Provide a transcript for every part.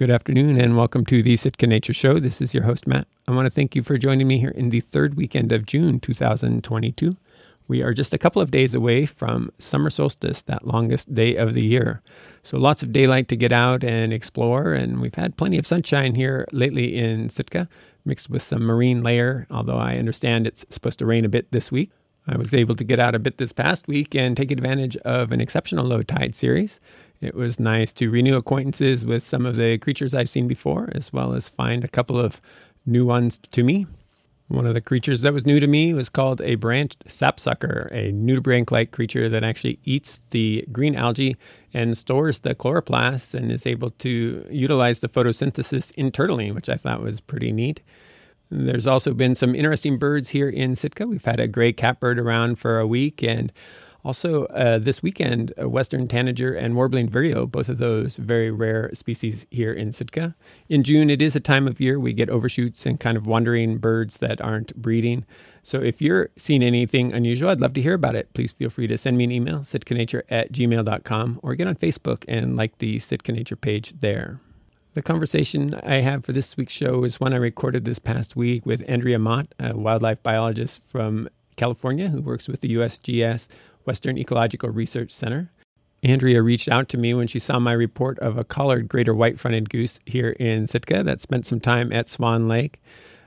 Good afternoon and welcome to the Sitka Nature Show. This is your host, Matt. I want to thank you for joining me here in the third weekend of June 2022. We are just a couple of days away from summer solstice, that longest day of the year. So lots of daylight to get out and explore, and we've had plenty of sunshine here lately in Sitka, mixed with some marine layer, although I understand it's supposed to rain a bit this week. I was able to get out a bit this past week and take advantage of an exceptional low tide series. It was nice to renew acquaintances with some of the creatures I've seen before, as well as find a couple of new ones to me. One of the creatures that was new to me was called a branched sapsucker, a nudibranch like creature that actually eats the green algae and stores the chloroplasts and is able to utilize the photosynthesis internally, which I thought was pretty neat. There's also been some interesting birds here in Sitka. We've had a gray catbird around for a week and also, uh, this weekend, a western tanager and warbling vireo, both of those very rare species here in Sitka. In June, it is a time of year we get overshoots and kind of wandering birds that aren't breeding. So if you're seeing anything unusual, I'd love to hear about it. Please feel free to send me an email, sitkanature at gmail.com, or get on Facebook and like the Sitka Nature page there. The conversation I have for this week's show is one I recorded this past week with Andrea Mott, a wildlife biologist from California who works with the USGS Western Ecological Research Center. Andrea reached out to me when she saw my report of a collared greater white fronted goose here in Sitka that spent some time at Swan Lake.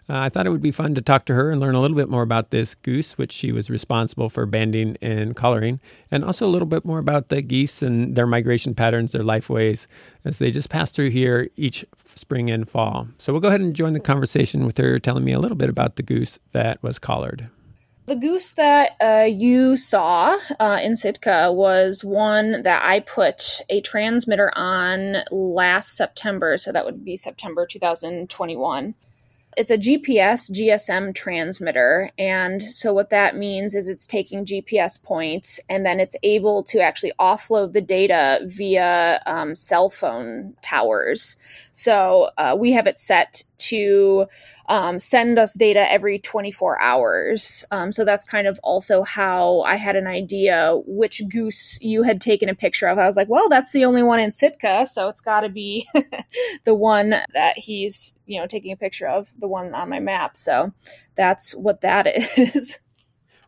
Uh, I thought it would be fun to talk to her and learn a little bit more about this goose, which she was responsible for banding and collaring, and also a little bit more about the geese and their migration patterns, their life ways, as they just pass through here each spring and fall. So we'll go ahead and join the conversation with her telling me a little bit about the goose that was collared. The goose that uh, you saw uh, in Sitka was one that I put a transmitter on last September. So that would be September 2021. It's a GPS GSM transmitter. And so, what that means is it's taking GPS points and then it's able to actually offload the data via um, cell phone towers. So, uh, we have it set to um, send us data every 24 hours. Um, so that's kind of also how I had an idea which goose you had taken a picture of. I was like, well, that's the only one in Sitka, so it's got to be the one that he's, you know, taking a picture of, the one on my map. So that's what that is.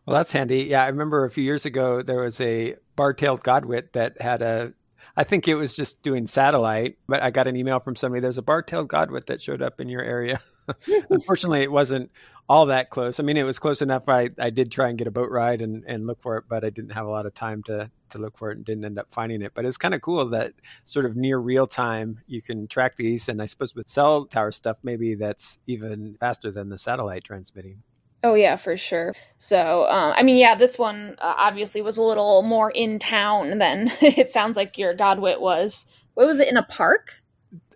Well, that's handy. Yeah, I remember a few years ago there was a bar-tailed godwit that had a I think it was just doing satellite, but I got an email from somebody. There's a bar-tailed godwit that showed up in your area. Unfortunately, it wasn't all that close. I mean, it was close enough. I, I did try and get a boat ride and, and look for it, but I didn't have a lot of time to, to look for it and didn't end up finding it. But it's kind of cool that sort of near real time you can track these. And I suppose with cell tower stuff, maybe that's even faster than the satellite transmitting. Oh yeah, for sure. So, uh, I mean, yeah, this one uh, obviously was a little more in town than it sounds like your Godwit was. What was it in a park?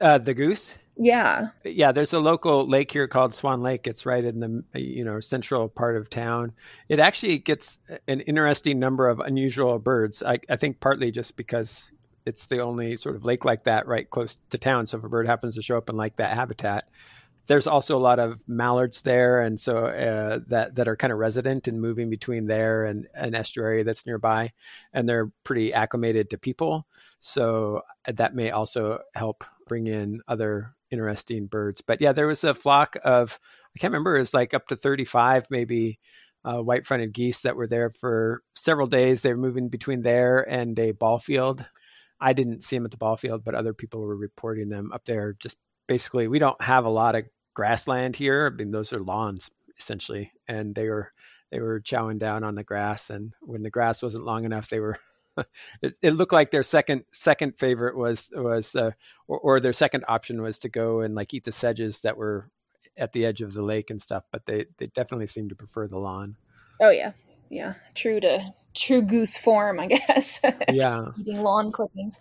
Uh, the goose. Yeah. Yeah, there's a local lake here called Swan Lake. It's right in the you know central part of town. It actually gets an interesting number of unusual birds. I, I think partly just because it's the only sort of lake like that right close to town. So if a bird happens to show up in like that habitat, there's also a lot of mallards there, and so uh, that that are kind of resident and moving between there and an estuary that's nearby, and they're pretty acclimated to people. So uh, that may also help bring in other interesting birds. But yeah, there was a flock of I can't remember it was like up to 35 maybe uh, white fronted geese that were there for several days. They were moving between there and a ball field. I didn't see them at the ball field, but other people were reporting them up there. Just basically, we don't have a lot of grassland here. I mean, those are lawns essentially, and they were they were chowing down on the grass. And when the grass wasn't long enough, they were it, it, looked like their second second favorite was was uh, or, or, their second option was to go and like eat the sedges that were at the edge of the lake and stuff. But they they definitely seemed to prefer the lawn. Oh yeah, yeah, true to true goose form, I guess. Yeah, eating lawn clippings.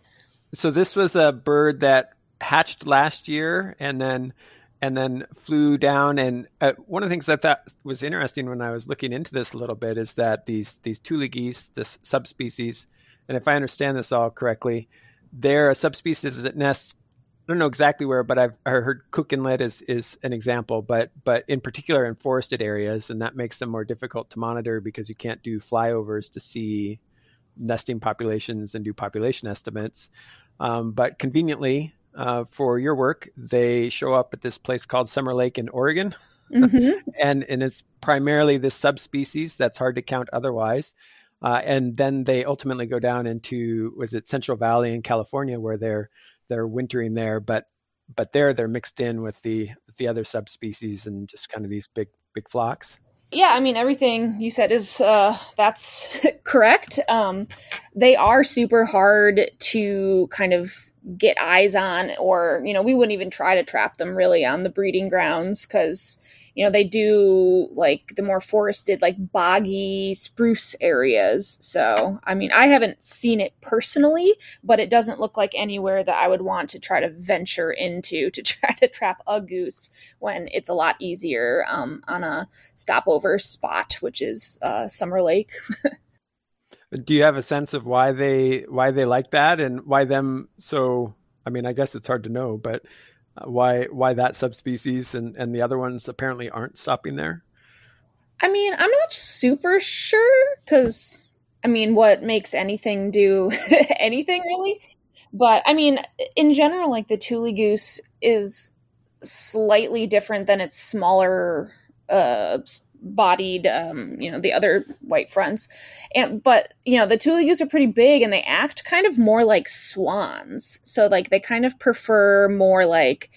So this was a bird that hatched last year and then and then flew down. And uh, one of the things I thought was interesting when I was looking into this a little bit is that these these tule geese, this subspecies, and if I understand this all correctly, they're a subspecies that nest. I don't know exactly where, but I've I heard Cook Inlet is is an example, but but in particular in forested areas, and that makes them more difficult to monitor because you can't do flyovers to see nesting populations and do population estimates. Um, but conveniently, uh, for your work, they show up at this place called Summer Lake in Oregon. Mm-hmm. and and it's primarily this subspecies that's hard to count otherwise. Uh, and then they ultimately go down into was it Central Valley in California where they're they're wintering there, but but there they're mixed in with the with the other subspecies and just kind of these big big flocks. Yeah, I mean everything you said is uh, that's correct. Um, they are super hard to kind of get eyes on, or you know, we wouldn't even try to trap them really on the breeding grounds because you know they do like the more forested like boggy spruce areas. So i mean i haven't seen it personally but it doesn't look like anywhere that i would want to try to venture into to try to trap a goose when it's a lot easier um, on a stopover spot which is uh, summer lake do you have a sense of why they why they like that and why them so i mean i guess it's hard to know but why why that subspecies and and the other ones apparently aren't stopping there? I mean, I'm not super sure because I mean, what makes anything do anything really? But I mean, in general, like the Tule goose is slightly different than its smaller uh, bodied um, you know the other white fronts. And but you know the goose are pretty big and they act kind of more like swans. So like they kind of prefer more like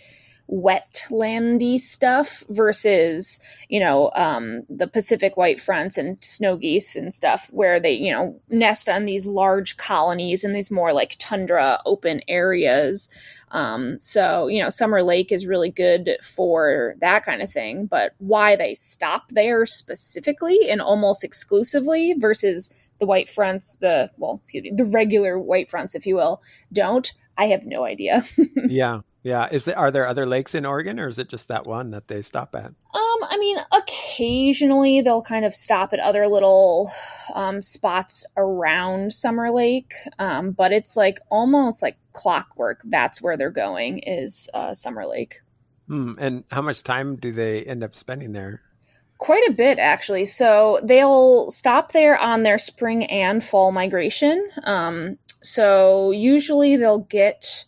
wetlandy stuff versus you know um, the pacific white fronts and snow geese and stuff where they you know nest on these large colonies in these more like tundra open areas um, so, you know, Summer Lake is really good for that kind of thing. But why they stop there specifically and almost exclusively versus the white fronts, the, well, excuse me, the regular white fronts, if you will, don't, I have no idea. yeah. Yeah. Is it, are there other lakes in Oregon or is it just that one that they stop at? Um, I mean, occasionally they'll kind of stop at other little um, spots around Summer Lake, um, but it's like almost like clockwork. That's where they're going is uh, Summer Lake. Hmm. And how much time do they end up spending there? Quite a bit, actually. So they'll stop there on their spring and fall migration. Um, so usually they'll get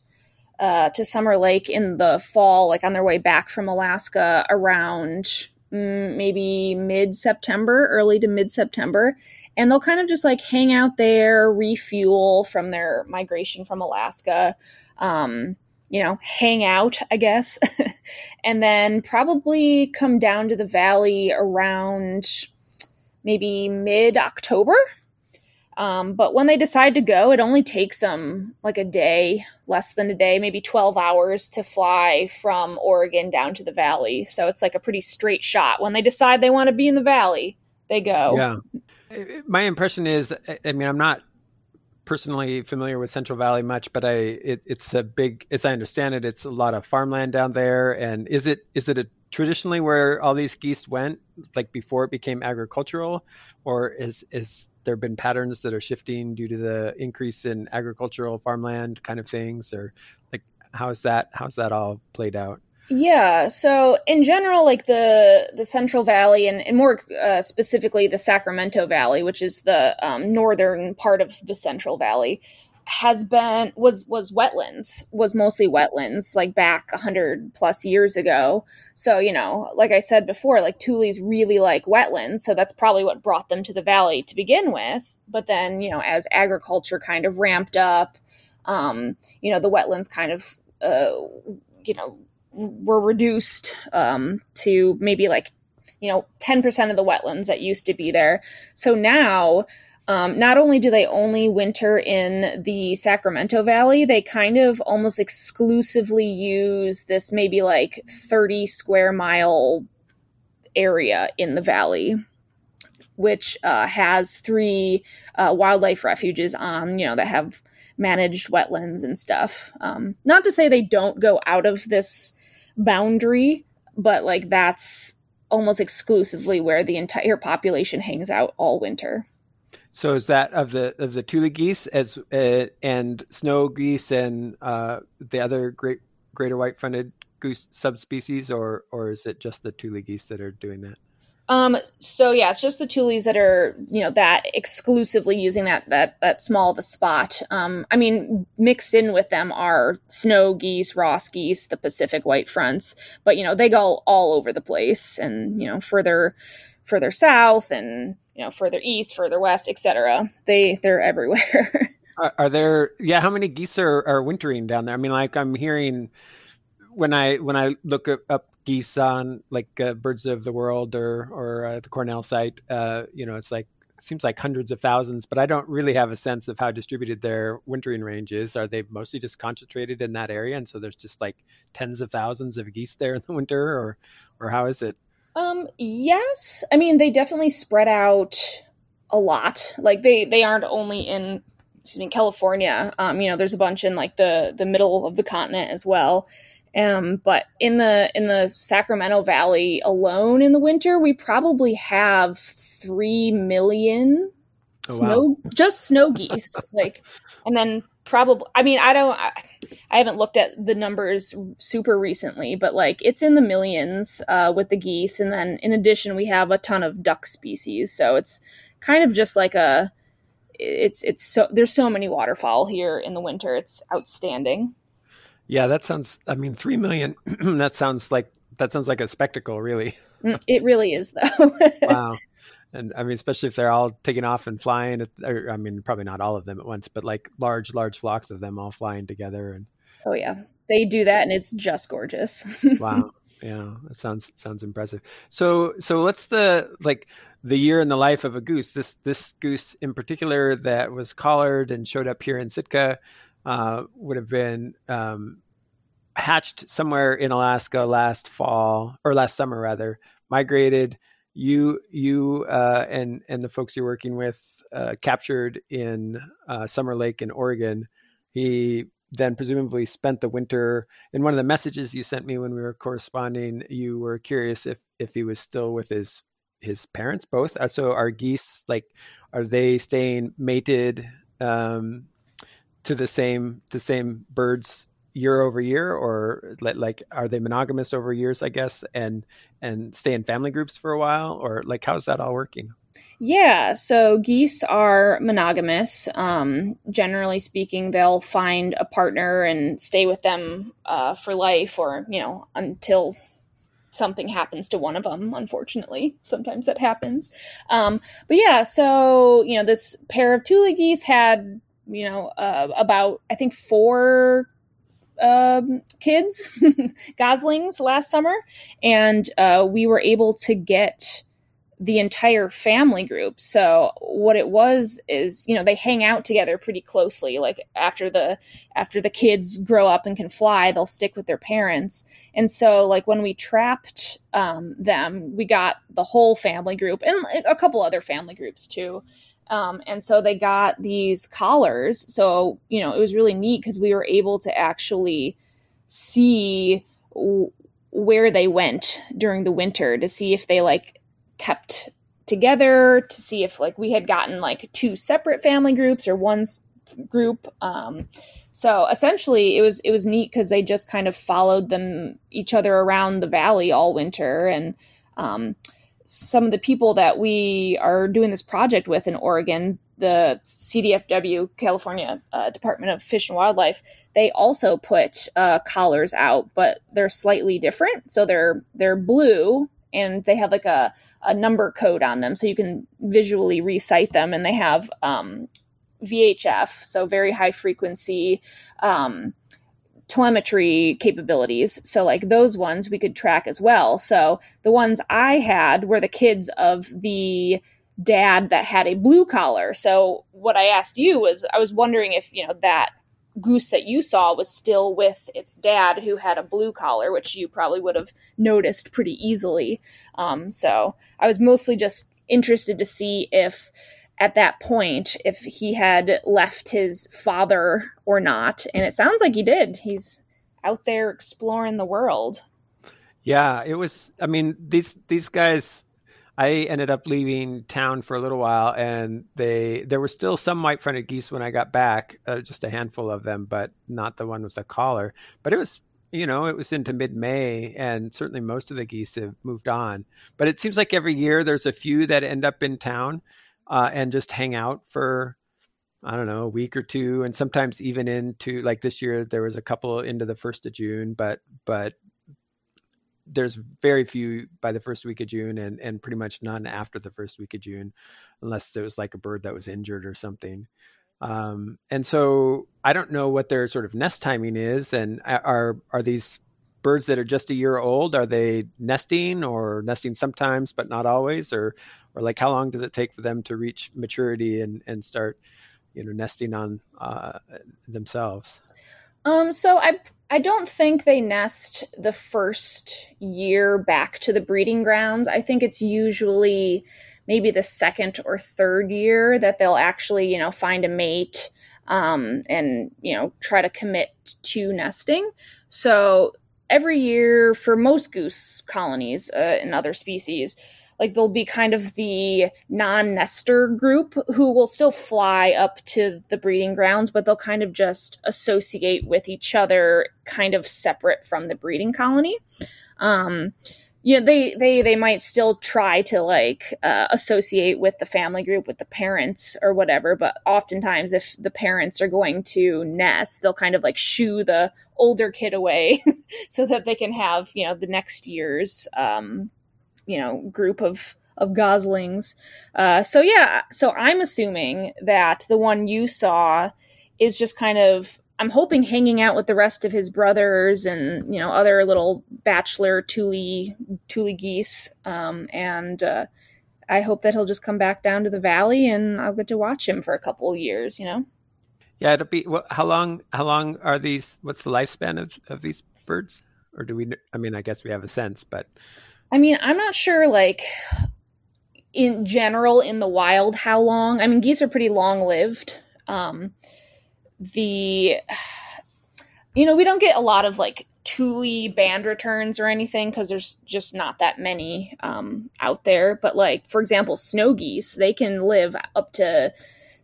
uh, to Summer Lake in the fall, like on their way back from Alaska around mm, maybe mid September, early to mid September. And they'll kind of just like hang out there, refuel from their migration from Alaska, um, you know, hang out, I guess, and then probably come down to the valley around maybe mid October um, but when they decide to go, it only takes them like a day, less than a day, maybe 12 hours to fly from Oregon down to the valley. So it's like a pretty straight shot. When they decide they want to be in the valley, they go. Yeah. My impression is, I mean, I'm not personally familiar with Central Valley much, but I it, it's a big, as I understand it, it's a lot of farmland down there. And is it is it a traditionally where all these geese went, like before it became agricultural, or is is there have been patterns that are shifting due to the increase in agricultural farmland kind of things, or like how's that how's that all played out? Yeah, so in general, like the the Central Valley and, and more uh, specifically the Sacramento Valley, which is the um, northern part of the Central Valley, has been was was wetlands was mostly wetlands like back 100 plus years ago. So you know like i said before like tules really like wetlands so that's probably what brought them to the valley to begin with. But then you know as agriculture kind of ramped up um you know the wetlands kind of uh you know were reduced um to maybe like you know 10% of the wetlands that used to be there. So now um, not only do they only winter in the Sacramento Valley, they kind of almost exclusively use this maybe like 30 square mile area in the valley, which uh, has three uh, wildlife refuges on, you know, that have managed wetlands and stuff. Um, not to say they don't go out of this boundary, but like that's almost exclusively where the entire population hangs out all winter. So is that of the of the Tule geese as uh, and snow geese and uh, the other great greater white fronted goose subspecies, or or is it just the Tule geese that are doing that? Um, so yeah, it's just the Tules that are, you know, that exclusively using that that that small of a spot. Um, I mean, mixed in with them are snow geese, Ross geese, the Pacific white fronts, but you know, they go all over the place and, you know, further further south and, you know, further east, further west, etc. They they're everywhere. are, are, there yeah, how many geese are, are wintering down there? I mean, like I'm hearing when I when I look up geese on like uh, Birds of the World or or uh, the Cornell site, uh, you know, it's like seems like hundreds of thousands, but I don't really have a sense of how distributed their wintering range is. Are they mostly just concentrated in that area, and so there's just like tens of thousands of geese there in the winter, or or how is it? Um, yes, I mean they definitely spread out a lot. Like they they aren't only in in California. Um, you know, there's a bunch in like the the middle of the continent as well. Um, but in the in the Sacramento Valley alone in the winter, we probably have three million oh, snow wow. just snow geese. like, and then probably I mean I don't I, I, haven't looked at the numbers super recently, but like it's in the millions uh, with the geese, and then in addition we have a ton of duck species. So it's kind of just like a it's it's so there's so many waterfowl here in the winter. It's outstanding. Yeah, that sounds. I mean, three million. that sounds like that sounds like a spectacle, really. Mm, it really is, though. wow. And I mean, especially if they're all taking off and flying. Or, I mean, probably not all of them at once, but like large, large flocks of them all flying together. And oh yeah, they do that, and it's just gorgeous. wow. Yeah, that sounds sounds impressive. So, so what's the like the year in the life of a goose? This this goose in particular that was collared and showed up here in Sitka uh, would have been um, hatched somewhere in Alaska last fall or last summer rather, migrated. You you uh, and and the folks you're working with uh, captured in uh, Summer Lake in Oregon. He then presumably spent the winter. In one of the messages you sent me when we were corresponding, you were curious if if he was still with his his parents both. Uh, so are geese like are they staying mated um, to the same to same birds year over year or like are they monogamous over years i guess and and stay in family groups for a while? Or like how's that all working? Yeah so geese are monogamous. Um, generally speaking they'll find a partner and stay with them uh, for life or you know until something happens to one of them unfortunately. Sometimes that happens. Um, but yeah so you know this pair of tule geese had you know, uh, about I think four um, kids, goslings last summer, and uh, we were able to get the entire family group. So what it was is, you know, they hang out together pretty closely. Like after the after the kids grow up and can fly, they'll stick with their parents. And so like when we trapped um, them, we got the whole family group and a couple other family groups too. Um, and so they got these collars. So, you know, it was really neat because we were able to actually see w- where they went during the winter to see if they like kept together, to see if like we had gotten like two separate family groups or one group. Um, so essentially it was it was neat because they just kind of followed them each other around the valley all winter and um, some of the people that we are doing this project with in Oregon, the CDFW, California uh, Department of Fish and Wildlife, they also put uh, collars out, but they're slightly different. So they're they're blue and they have like a, a number code on them, so you can visually resight them. And they have um, VHF, so very high frequency. Um, telemetry capabilities. So, like those ones we could track as well. So, the ones I had were the kids of the dad that had a blue collar. So, what I asked you was I was wondering if, you know, that goose that you saw was still with its dad who had a blue collar, which you probably would have noticed pretty easily. Um, so, I was mostly just interested to see if at that point if he had left his father or not. And it sounds like he did. He's out there exploring the world. Yeah, it was I mean, these these guys I ended up leaving town for a little while and they there were still some white-fronted geese when I got back, uh, just a handful of them, but not the one with the collar. But it was you know, it was into mid May, and certainly most of the geese have moved on. But it seems like every year there's a few that end up in town uh, and just hang out for, I don't know, a week or two, and sometimes even into like this year there was a couple into the first of June, but but there's very few by the first week of June and, and pretty much none after the first week of June, unless it was like a bird that was injured or something. Um, and so I don't know what their sort of nest timing is. And are, are these birds that are just a year old, are they nesting or nesting sometimes, but not always? Or, or like how long does it take for them to reach maturity and, and start, you know, nesting on uh, themselves? Um, so I I don't think they nest the first year back to the breeding grounds. I think it's usually maybe the second or third year that they'll actually, you know, find a mate um, and, you know, try to commit to nesting. So every year for most goose colonies uh, and other species, like they'll be kind of the non-nester group who will still fly up to the breeding grounds but they'll kind of just associate with each other kind of separate from the breeding colony. Um you know, they they they might still try to like uh, associate with the family group with the parents or whatever but oftentimes if the parents are going to nest they'll kind of like shoo the older kid away so that they can have you know the next year's um you know group of of goslings. Uh, so yeah, so I'm assuming that the one you saw is just kind of I'm hoping hanging out with the rest of his brothers and you know other little bachelor Tule Tule geese, um, and uh, I hope that he'll just come back down to the valley and I'll get to watch him for a couple of years. You know. Yeah, it'll be. Well, how long? How long are these? What's the lifespan of of these birds? Or do we? I mean, I guess we have a sense, but I mean, I'm not sure, like, in general, in the wild, how long. I mean, geese are pretty long lived. Um, the, you know, we don't get a lot of, like, Tule band returns or anything because there's just not that many um, out there. But, like, for example, snow geese, they can live up to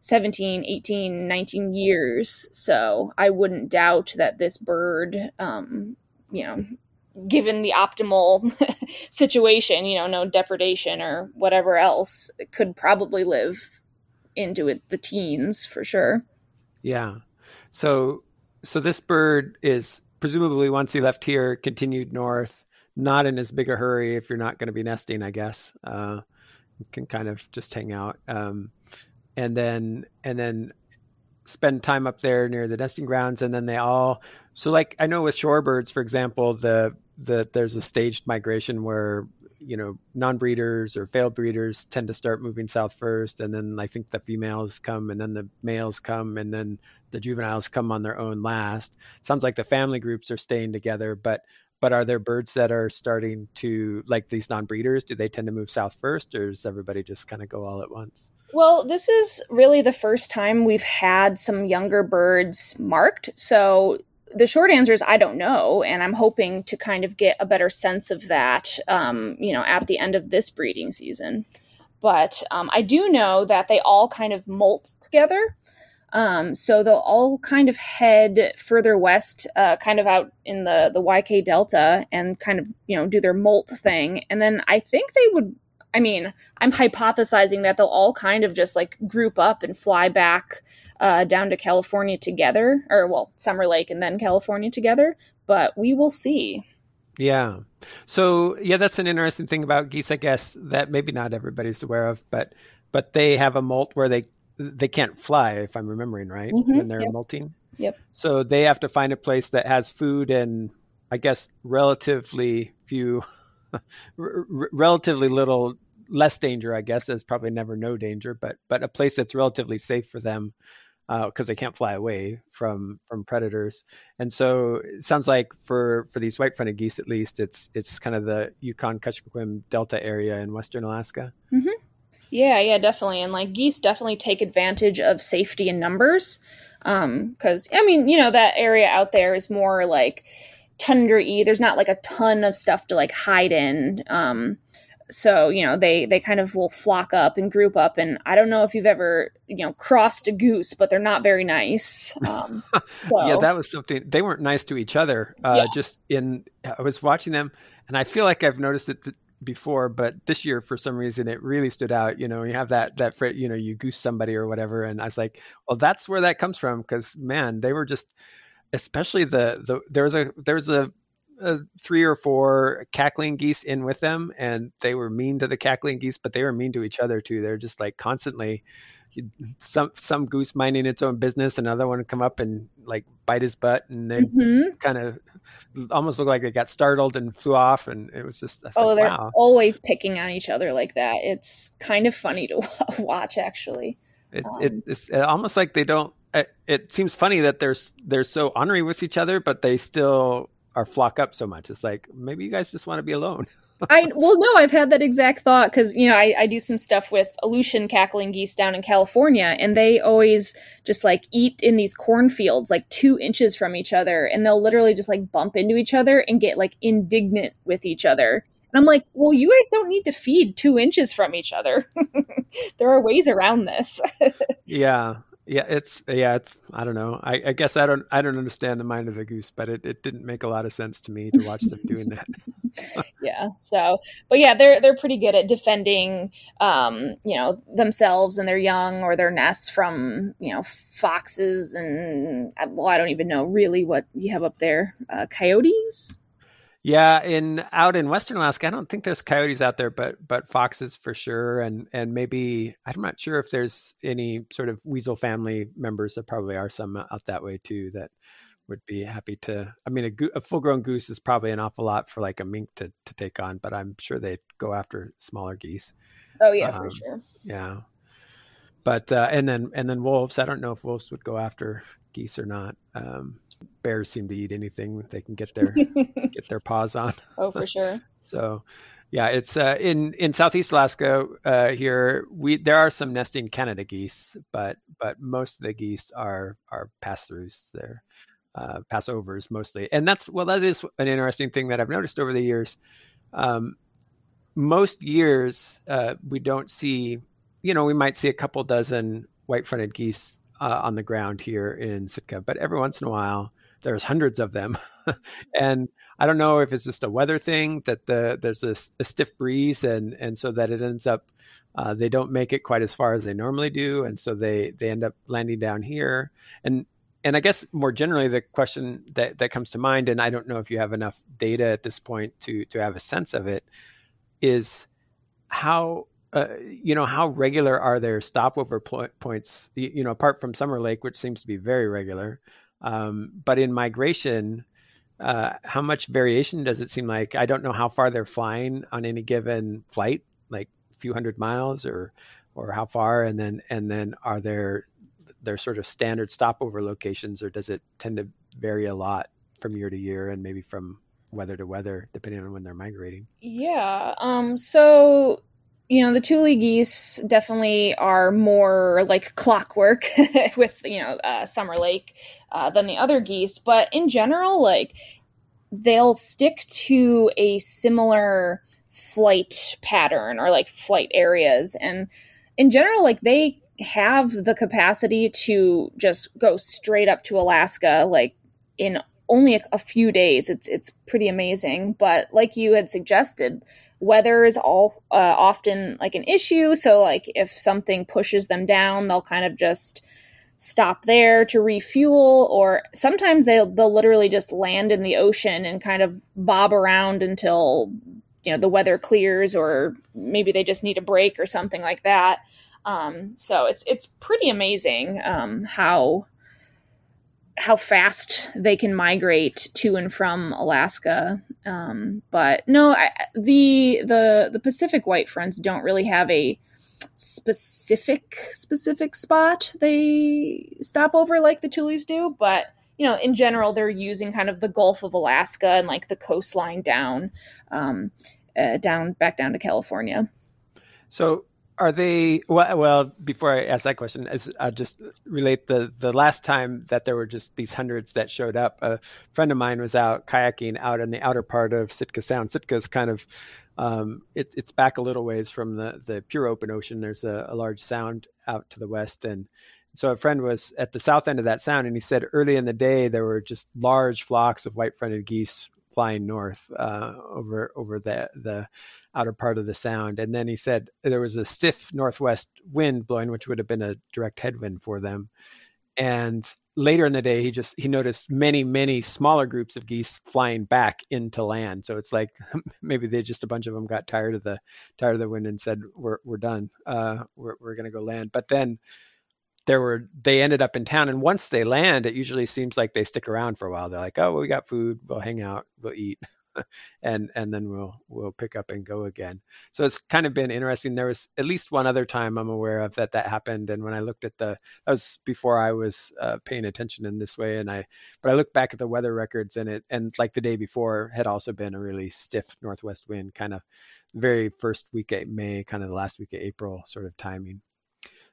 17, 18, 19 years. So I wouldn't doubt that this bird, um, you know, given the optimal situation, you know, no depredation or whatever else, could probably live into it, the teens for sure. Yeah. So, so this bird is presumably once he left here, continued north, not in as big a hurry if you're not going to be nesting, I guess. Uh, can kind of just hang out. Um, and then, and then spend time up there near the nesting grounds. And then they all, so like I know with shorebirds, for example, the the there's a staged migration where you know non-breeders or failed breeders tend to start moving south first and then i think the females come and then the males come and then the juveniles come on their own last sounds like the family groups are staying together but but are there birds that are starting to like these non-breeders do they tend to move south first or does everybody just kind of go all at once well, this is really the first time we've had some younger birds marked. So the short answer is I don't know, and I'm hoping to kind of get a better sense of that, um, you know, at the end of this breeding season. But um, I do know that they all kind of molt together. Um, so they'll all kind of head further west, uh, kind of out in the the YK Delta, and kind of you know do their molt thing. And then I think they would. I mean, I'm hypothesizing that they'll all kind of just like group up and fly back uh, down to California together, or well, Summer Lake and then California together. But we will see. Yeah. So yeah, that's an interesting thing about geese, I guess, that maybe not everybody's aware of, but but they have a molt where they they can't fly, if I'm remembering right, mm-hmm. when they're yep. molting. Yep. So they have to find a place that has food and I guess relatively few, relatively little less danger. I guess there's probably never no danger, but but a place that's relatively safe for them because uh, they can't fly away from from predators. And so it sounds like for for these white-fronted geese, at least, it's it's kind of the Yukon Kuskokwim Delta area in western Alaska. Mm-hmm. Yeah, yeah, definitely. And like geese definitely take advantage of safety in numbers. Um, cause I mean, you know, that area out there is more like tundra y. There's not like a ton of stuff to like hide in. Um, so you know they they kind of will flock up and group up and i don't know if you've ever you know crossed a goose but they're not very nice um, so. yeah that was something they weren't nice to each other uh, yeah. just in i was watching them and i feel like i've noticed it th- before but this year for some reason it really stood out you know you have that that you know you goose somebody or whatever and i was like well that's where that comes from because man they were just especially the the there was a there was a uh, three or four cackling geese in with them, and they were mean to the cackling geese, but they were mean to each other too. They're just like constantly some some goose minding its own business, another one would come up and like bite his butt, and they mm-hmm. kind of almost looked like they got startled and flew off, and it was just oh, like, they're wow. always picking on each other like that. It's kind of funny to watch, actually. It, um, it, it's almost like they don't. It, it seems funny that they're they're so ornery with each other, but they still are flock up so much. It's like maybe you guys just want to be alone. I well no, I've had that exact thought because you know I, I do some stuff with Aleutian cackling geese down in California, and they always just like eat in these cornfields like two inches from each other, and they'll literally just like bump into each other and get like indignant with each other. And I'm like, well, you guys don't need to feed two inches from each other. there are ways around this. yeah, yeah, it's yeah, it's I don't know. I, I, guess I don't I don't understand the mind of the goose, but it, it didn't make a lot of sense to me to watch them doing that. yeah. So, but yeah, they're they're pretty good at defending, um, you know, themselves and their young or their nests from you know foxes and well, I don't even know really what you have up there, uh, coyotes. Yeah, in out in Western Alaska, I don't think there's coyotes out there, but but foxes for sure, and and maybe I'm not sure if there's any sort of weasel family members. There probably are some out that way too that would be happy to. I mean, a, go- a full grown goose is probably an awful lot for like a mink to to take on, but I'm sure they go after smaller geese. Oh yeah, um, for sure. Yeah, but uh, and then and then wolves. I don't know if wolves would go after geese or not. Um, bears seem to eat anything they can get their get their paws on. Oh, for sure. so, yeah, it's uh, in in Southeast Alaska uh, here. We there are some nesting Canada geese, but but most of the geese are are pass throughs. They're uh, passovers mostly, and that's well, that is an interesting thing that I've noticed over the years. Um, most years uh, we don't see, you know, we might see a couple dozen white-fronted geese uh, on the ground here in Sitka, but every once in a while there's hundreds of them, and I don't know if it's just a weather thing that the there's a, a stiff breeze and and so that it ends up uh, they don't make it quite as far as they normally do, and so they they end up landing down here. And and I guess more generally, the question that that comes to mind, and I don't know if you have enough data at this point to to have a sense of it, is how uh, you know, how regular are their stopover pl- points? You, you, know, apart from Summer Lake, which seems to be very regular, um, but in migration, uh, how much variation does it seem like? I don't know how far they're flying on any given flight, like a few hundred miles, or or how far, and then and then are there their sort of standard stopover locations, or does it tend to vary a lot from year to year, and maybe from weather to weather, depending on when they're migrating? Yeah. Um. So you know the Tule geese definitely are more like clockwork with you know uh, Summer Lake uh, than the other geese, but in general, like they'll stick to a similar flight pattern or like flight areas, and in general, like they have the capacity to just go straight up to Alaska, like in only a, a few days. It's it's pretty amazing, but like you had suggested weather is all uh, often like an issue. So like if something pushes them down they'll kind of just stop there to refuel or sometimes they'll they'll literally just land in the ocean and kind of bob around until you know the weather clears or maybe they just need a break or something like that. Um, so it's it's pretty amazing um, how how fast they can migrate to and from Alaska. Um, but no, I, the the the Pacific white fronts don't really have a specific specific spot they stop over like the Tules do. But you know, in general, they're using kind of the Gulf of Alaska and like the coastline down, um, uh, down back down to California. So are they well, well before i ask that question as i'll just relate the the last time that there were just these hundreds that showed up. A friend of mine was out kayaking out in the outer part of sitka sound. Sitka is kind of um, it, it's back a little ways from the the pure open ocean. There's a, a large sound out to the west. And so a friend was at the south end of that sound and he said early in the day there were just large flocks of white-fronted geese flying north uh, over over the the outer part of the sound. And then he said there was a stiff northwest wind blowing, which would have been a direct headwind for them. And later in the day, he just he noticed many many smaller groups of geese flying back into land. So it's like maybe they just a bunch of them got tired of the tired of the wind and said we're we're done. Uh, we're we're gonna go land. But then there were they ended up in town and once they land it usually seems like they stick around for a while. They're like oh well, we got food. We'll hang out. We'll eat. And and then we'll we'll pick up and go again. So it's kind of been interesting. There was at least one other time i'm aware of that that happened and when i looked at the that was before i was uh, paying attention in this way and i but i looked back at the weather records and it and like the day before had also been a really stiff northwest wind kind of very first week of may kind of the last week of april sort of timing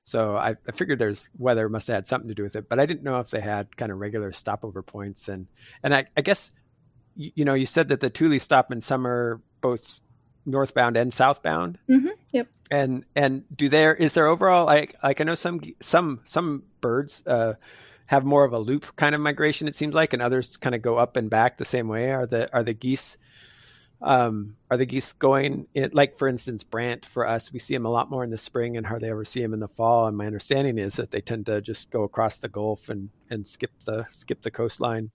so I, I, figured there's weather must have had something to do with it, but I didn't know if they had kind of regular stopover points. And and I, I guess you, you, know you said that the Tule stop in summer both northbound and southbound. Mm-hmm. Yep. And and do there is there overall like like I know some some some birds uh, have more of a loop kind of migration it seems like, and others kind of go up and back the same way. Are the are the geese um, are the geese going in, like for instance brant for us we see them a lot more in the spring and hardly ever see them in the fall and my understanding is that they tend to just go across the gulf and and skip the skip the coastline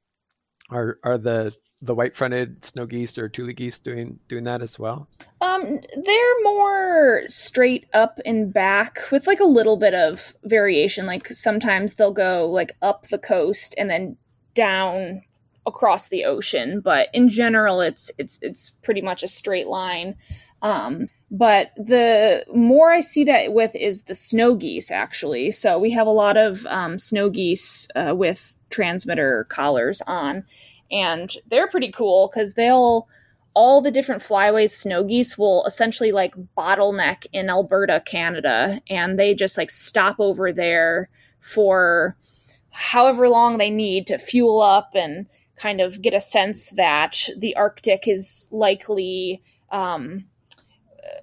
are are the the white fronted snow geese or tule geese doing doing that as well? Um, they're more straight up and back with like a little bit of variation. Like sometimes they'll go like up the coast and then down across the ocean, but in general, it's it's it's pretty much a straight line. Um, but the more I see that with is the snow geese actually. So we have a lot of um, snow geese uh, with transmitter collars on, and they're pretty cool because they'll all the different flyways snow geese will essentially like bottleneck in Alberta, Canada, and they just like stop over there for however long they need to fuel up and kind of get a sense that the Arctic is likely um,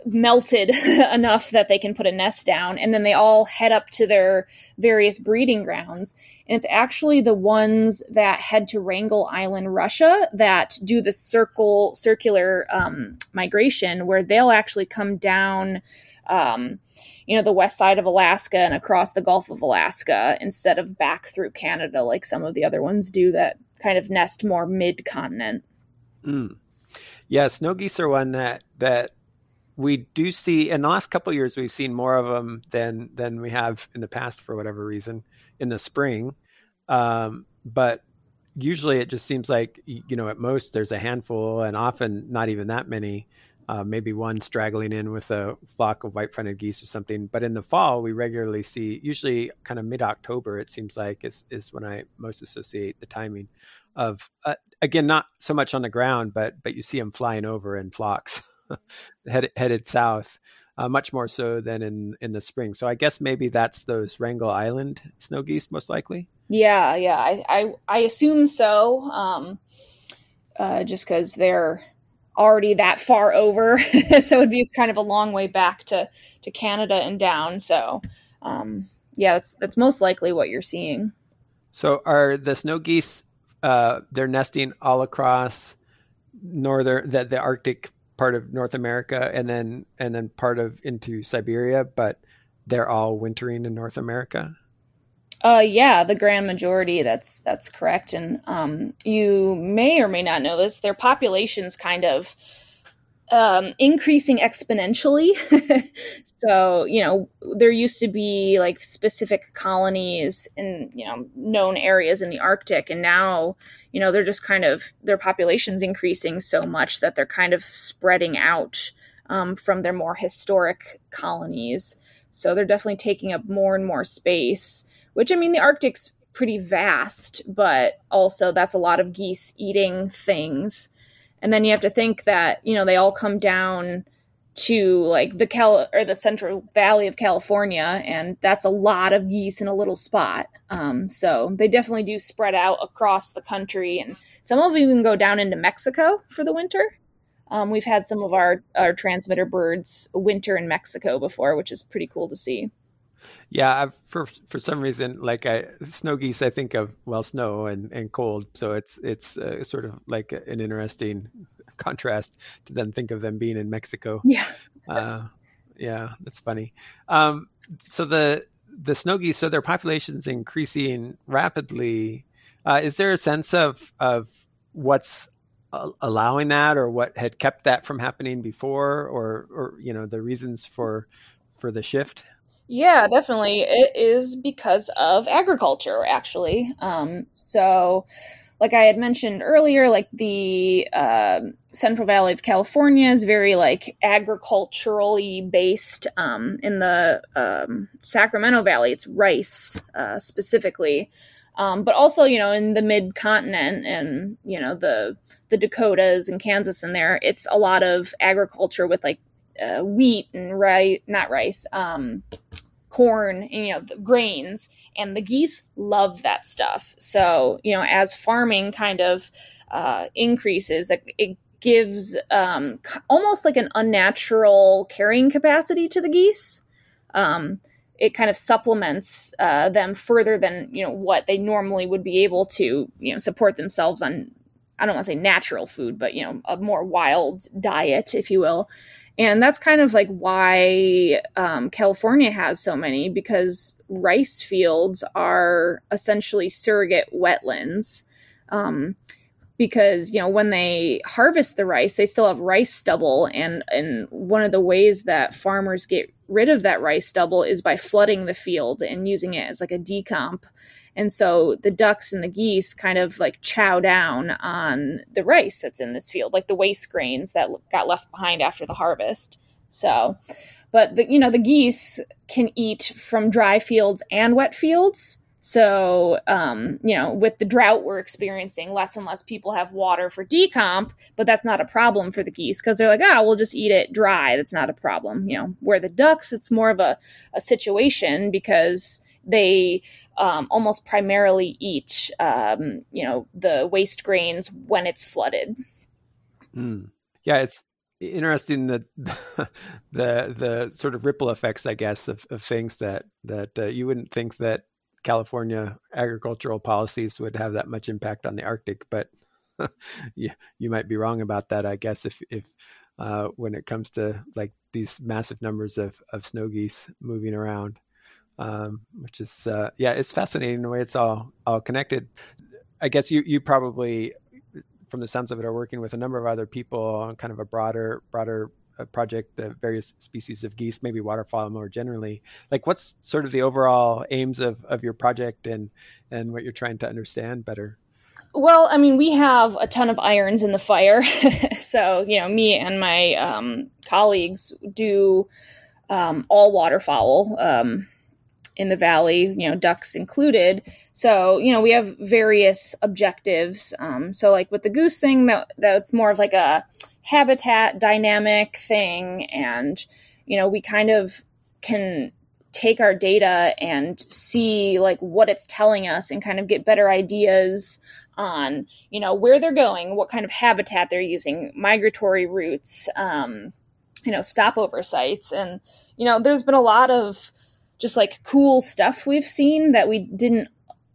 melted enough that they can put a nest down. And then they all head up to their various breeding grounds. And it's actually the ones that head to Wrangel Island, Russia, that do the circle circular um, migration, where they'll actually come down. Um, you know the west side of Alaska and across the Gulf of Alaska instead of back through Canada like some of the other ones do that kind of nest more mid continent. Mm. Yeah, snow geese are one that that we do see in the last couple years. We've seen more of them than than we have in the past for whatever reason in the spring. Um, but usually, it just seems like you know at most there's a handful, and often not even that many uh, maybe one straggling in with a flock of white-fronted geese or something. But in the fall, we regularly see, usually kind of mid-October, it seems like is is when I most associate the timing of. Uh, again, not so much on the ground, but but you see them flying over in flocks, headed headed south. Uh, much more so than in in the spring. So I guess maybe that's those Wrangel Island snow geese, most likely. Yeah, yeah, I I, I assume so. Um, uh, just because they're already that far over, so it'd be kind of a long way back to to Canada and down. So, um, yeah, that's that's most likely what you're seeing. So, are the snow geese? Uh, they're nesting all across northern the, the Arctic part of North America, and then and then part of into Siberia, but they're all wintering in North America. Uh, yeah, the grand majority. That's that's correct. And um, you may or may not know this. Their population's kind of um, increasing exponentially. so you know, there used to be like specific colonies in you know known areas in the Arctic, and now you know they're just kind of their population's increasing so much that they're kind of spreading out um, from their more historic colonies. So they're definitely taking up more and more space which I mean, the Arctic's pretty vast, but also that's a lot of geese eating things. And then you have to think that, you know, they all come down to like the Cal or the Central Valley of California, and that's a lot of geese in a little spot. Um, so they definitely do spread out across the country, and some of them even go down into Mexico for the winter. Um, we've had some of our our transmitter birds winter in Mexico before, which is pretty cool to see. Yeah, I've, for for some reason, like I snow geese, I think of well, snow and, and cold, so it's it's uh, sort of like an interesting contrast to then think of them being in Mexico. Yeah, uh, yeah, that's funny. Um, so the the snow geese, so their population's increasing rapidly. Uh, is there a sense of of what's allowing that, or what had kept that from happening before, or or you know the reasons for for the shift? Yeah, definitely. It is because of agriculture, actually. Um, so, like I had mentioned earlier, like the uh, Central Valley of California is very like agriculturally based. Um, in the um, Sacramento Valley, it's rice uh, specifically, um, but also you know in the mid continent and you know the the Dakotas and Kansas in there, it's a lot of agriculture with like uh, wheat and rice, not rice, um, corn, and, you know, the grains, and the geese love that stuff. So, you know, as farming kind of uh, increases, it, gives um, almost like an unnatural carrying capacity to the geese. Um, it kind of supplements uh, them further than you know what they normally would be able to you know support themselves on I don't want to say natural food, but you know, a more wild diet, if you will. And that's kind of like why um, California has so many because rice fields are essentially surrogate wetlands. Um, because you know when they harvest the rice, they still have rice stubble, and and one of the ways that farmers get rid of that rice stubble is by flooding the field and using it as like a decomp and so the ducks and the geese kind of like chow down on the rice that's in this field, like the waste grains that got left behind after the harvest. So, but the, you know, the geese can eat from dry fields and wet fields. So, um, you know, with the drought we're experiencing, less and less people have water for decomp, but that's not a problem for the geese because they're like, ah, oh, we'll just eat it dry. That's not a problem. You know, where the ducks, it's more of a, a situation because they um, almost primarily eat, um, you know, the waste grains when it's flooded. Mm. Yeah, it's interesting that the the sort of ripple effects, I guess, of, of things that that uh, you wouldn't think that California agricultural policies would have that much impact on the Arctic, but you you might be wrong about that. I guess if if uh, when it comes to like these massive numbers of of snow geese moving around um, which is uh, yeah, it's fascinating the way it's all all connected. I guess you you probably, from the sense of it, are working with a number of other people on kind of a broader broader project, uh, various species of geese, maybe waterfowl more generally. Like, what's sort of the overall aims of of your project and and what you're trying to understand better? Well, I mean, we have a ton of irons in the fire. so, you know, me and my um, colleagues do um, all waterfowl. Um, in the valley, you know, ducks included. So, you know, we have various objectives. Um, so, like with the goose thing, that that's more of like a habitat dynamic thing, and you know, we kind of can take our data and see like what it's telling us and kind of get better ideas on you know where they're going what kind of habitat they're using migratory routes um, you know stopover sites. And you know there's been a lot of just like cool stuff we've seen that we didn't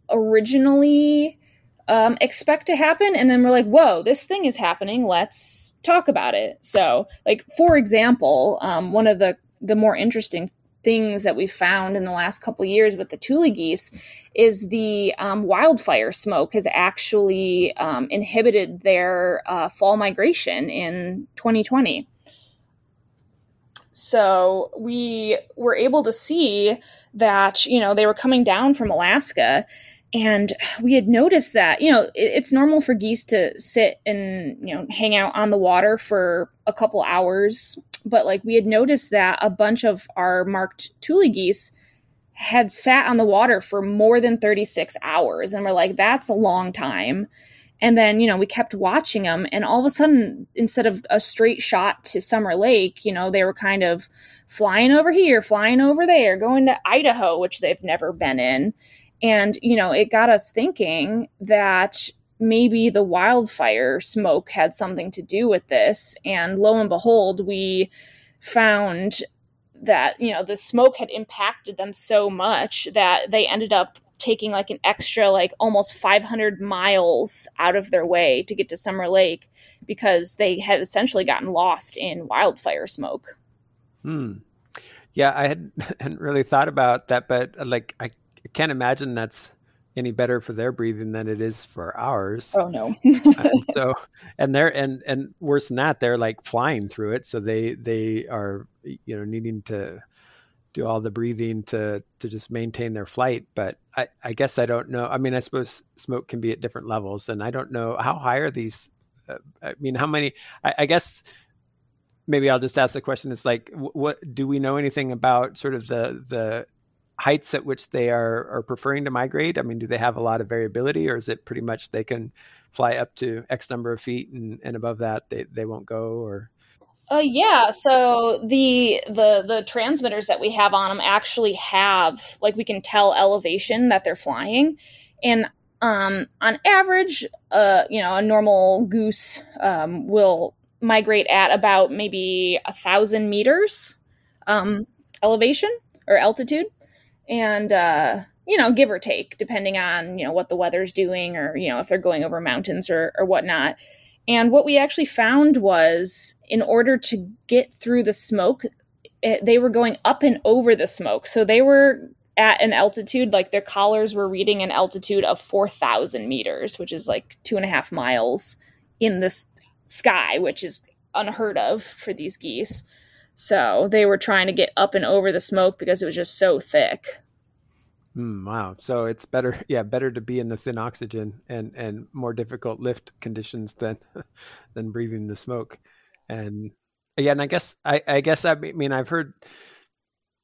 originally um, expect to happen. And then we're like, whoa, this thing is happening. Let's talk about it. So, like, for example, um, one of the, the more interesting things that we found in the last couple years with the Tule geese is the um, wildfire smoke has actually um, inhibited their uh, fall migration in 2020. So we were able to see that, you know, they were coming down from Alaska. And we had noticed that, you know, it's normal for geese to sit and, you know, hang out on the water for a couple hours. But like we had noticed that a bunch of our marked Tule geese had sat on the water for more than 36 hours. And we're like, that's a long time. And then, you know, we kept watching them, and all of a sudden, instead of a straight shot to Summer Lake, you know, they were kind of flying over here, flying over there, going to Idaho, which they've never been in. And, you know, it got us thinking that maybe the wildfire smoke had something to do with this. And lo and behold, we found that, you know, the smoke had impacted them so much that they ended up taking like an extra like almost 500 miles out of their way to get to Summer Lake because they had essentially gotten lost in wildfire smoke. Hmm. Yeah, I had, hadn't really thought about that, but like I can't imagine that's any better for their breathing than it is for ours. Oh no. so and they're and and worse than that, they're like flying through it. So they they are you know needing to do all the breathing to to just maintain their flight. But I, I guess I don't know. I mean, I suppose smoke can be at different levels, and I don't know how high are these. Uh, I mean, how many? I, I, guess maybe I'll just ask the question: Is like, what do we know anything about sort of the the heights at which they are are preferring to migrate? I mean, do they have a lot of variability, or is it pretty much they can fly up to X number of feet, and, and above that they they won't go, or uh, yeah. So the the the transmitters that we have on them actually have like we can tell elevation that they're flying, and um, on average, uh, you know, a normal goose um, will migrate at about maybe a thousand meters um, elevation or altitude, and uh, you know, give or take, depending on you know what the weather's doing or you know if they're going over mountains or or whatnot. And what we actually found was in order to get through the smoke, it, they were going up and over the smoke. So they were at an altitude, like their collars were reading an altitude of 4,000 meters, which is like two and a half miles in this sky, which is unheard of for these geese. So they were trying to get up and over the smoke because it was just so thick. Mm, wow. So it's better, yeah, better to be in the thin oxygen and and more difficult lift conditions than than breathing the smoke. And yeah, and I guess I I guess I mean I've heard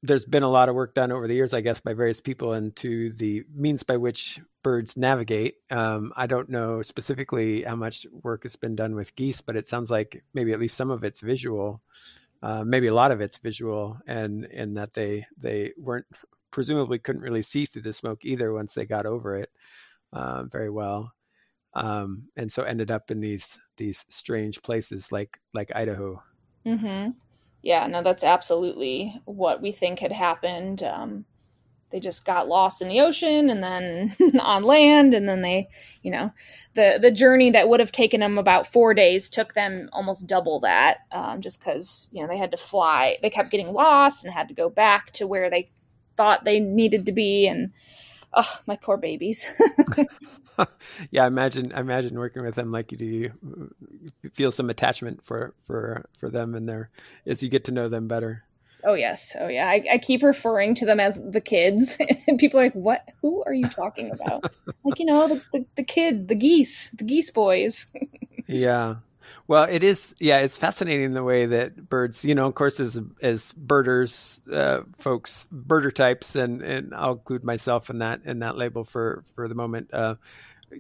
there's been a lot of work done over the years, I guess, by various people into the means by which birds navigate. Um, I don't know specifically how much work has been done with geese, but it sounds like maybe at least some of it's visual. Uh, maybe a lot of it's visual, and and that they they weren't presumably couldn't really see through the smoke either once they got over it uh, very well, um, and so ended up in these these strange places like like Idaho. Mm-hmm. Yeah, no, that's absolutely what we think had happened. Um, they just got lost in the ocean and then on land and then they you know the the journey that would have taken them about four days took them almost double that um, just because you know they had to fly they kept getting lost and had to go back to where they thought they needed to be and oh my poor babies yeah, imagine imagine working with them like you do. You feel some attachment for for for them and their as you get to know them better. Oh yes, oh yeah. I, I keep referring to them as the kids, and people are like, "What? Who are you talking about?" like you know, the, the, the kid, the geese, the geese boys. yeah, well, it is. Yeah, it's fascinating the way that birds. You know, of course, as as birders, uh, folks, birder types, and and I'll include myself in that in that label for for the moment. Uh,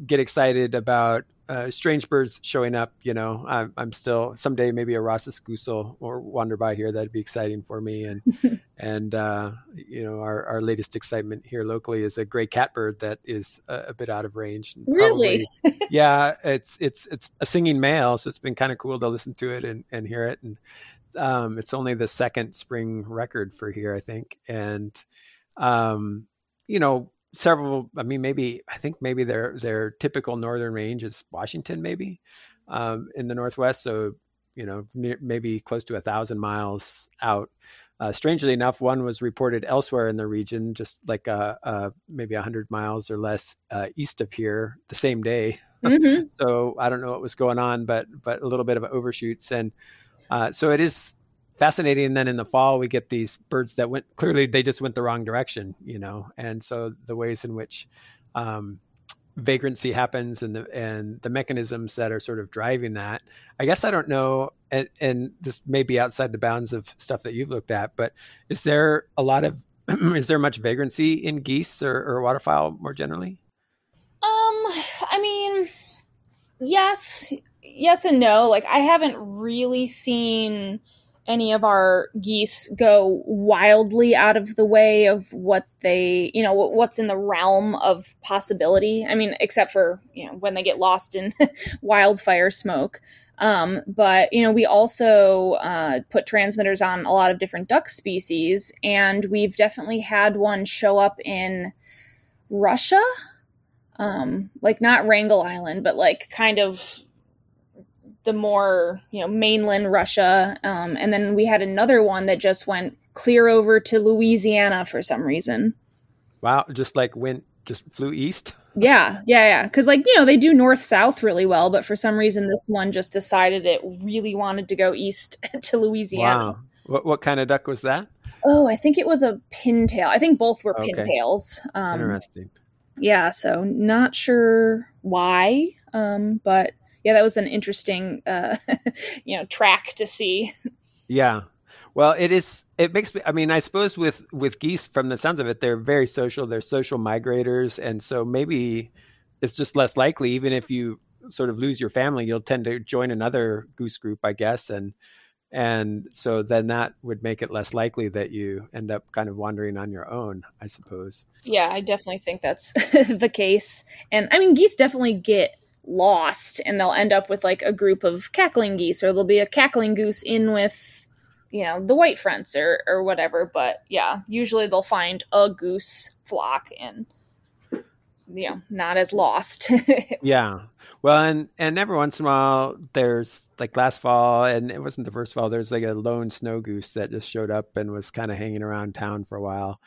get excited about uh, strange birds showing up. You know, I'm, I'm still someday maybe a Ross's goose will or wander by here. That'd be exciting for me. And and uh, you know, our, our latest excitement here locally is a gray catbird that is a, a bit out of range. Really? yeah, it's it's it's a singing male, so it's been kind of cool to listen to it and and hear it. And um, it's only the second spring record for here, I think. And um, you know, several. I mean, maybe I think maybe their their typical northern range is Washington, maybe um, in the northwest. So you know, near, maybe close to a thousand miles out. Uh, strangely enough, one was reported elsewhere in the region, just like uh, uh, maybe 100 miles or less uh, east of here, the same day. Mm-hmm. so I don't know what was going on, but but a little bit of overshoots, and uh, so it is fascinating. And then in the fall, we get these birds that went clearly they just went the wrong direction, you know. And so the ways in which um, vagrancy happens and the and the mechanisms that are sort of driving that. I guess I don't know, and, and this may be outside the bounds of stuff that you've looked at, but is there a lot of is there much vagrancy in geese or, or waterfowl more generally? Um, I mean, yes, yes and no. Like I haven't really seen any of our geese go wildly out of the way of what they, you know, what's in the realm of possibility. I mean, except for, you know, when they get lost in wildfire smoke. Um, but, you know, we also uh, put transmitters on a lot of different duck species, and we've definitely had one show up in Russia. Um, like not Wrangel Island, but like kind of the more you know mainland Russia, um, and then we had another one that just went clear over to Louisiana for some reason. Wow, just like went just flew east. Yeah, yeah, yeah. Because like you know they do north south really well, but for some reason this one just decided it really wanted to go east to Louisiana. Wow. What what kind of duck was that? Oh, I think it was a pintail. I think both were okay. pintails. Um, Interesting. Yeah, so not sure why, um, but yeah, that was an interesting, uh, you know, track to see. Yeah. Well, it is. It makes me. I mean, I suppose with with geese, from the sounds of it, they're very social. They're social migrators, and so maybe it's just less likely. Even if you sort of lose your family, you'll tend to join another goose group, I guess, and and so then that would make it less likely that you end up kind of wandering on your own, I suppose. Yeah, I definitely think that's the case. And I mean, geese definitely get lost and they'll end up with like a group of cackling geese or there'll be a cackling goose in with you know the white fronts or or whatever. But yeah usually they'll find a goose flock and you know not as lost. Yeah. Well and and every once in a while there's like last fall and it wasn't the first fall there's like a lone snow goose that just showed up and was kind of hanging around town for a while.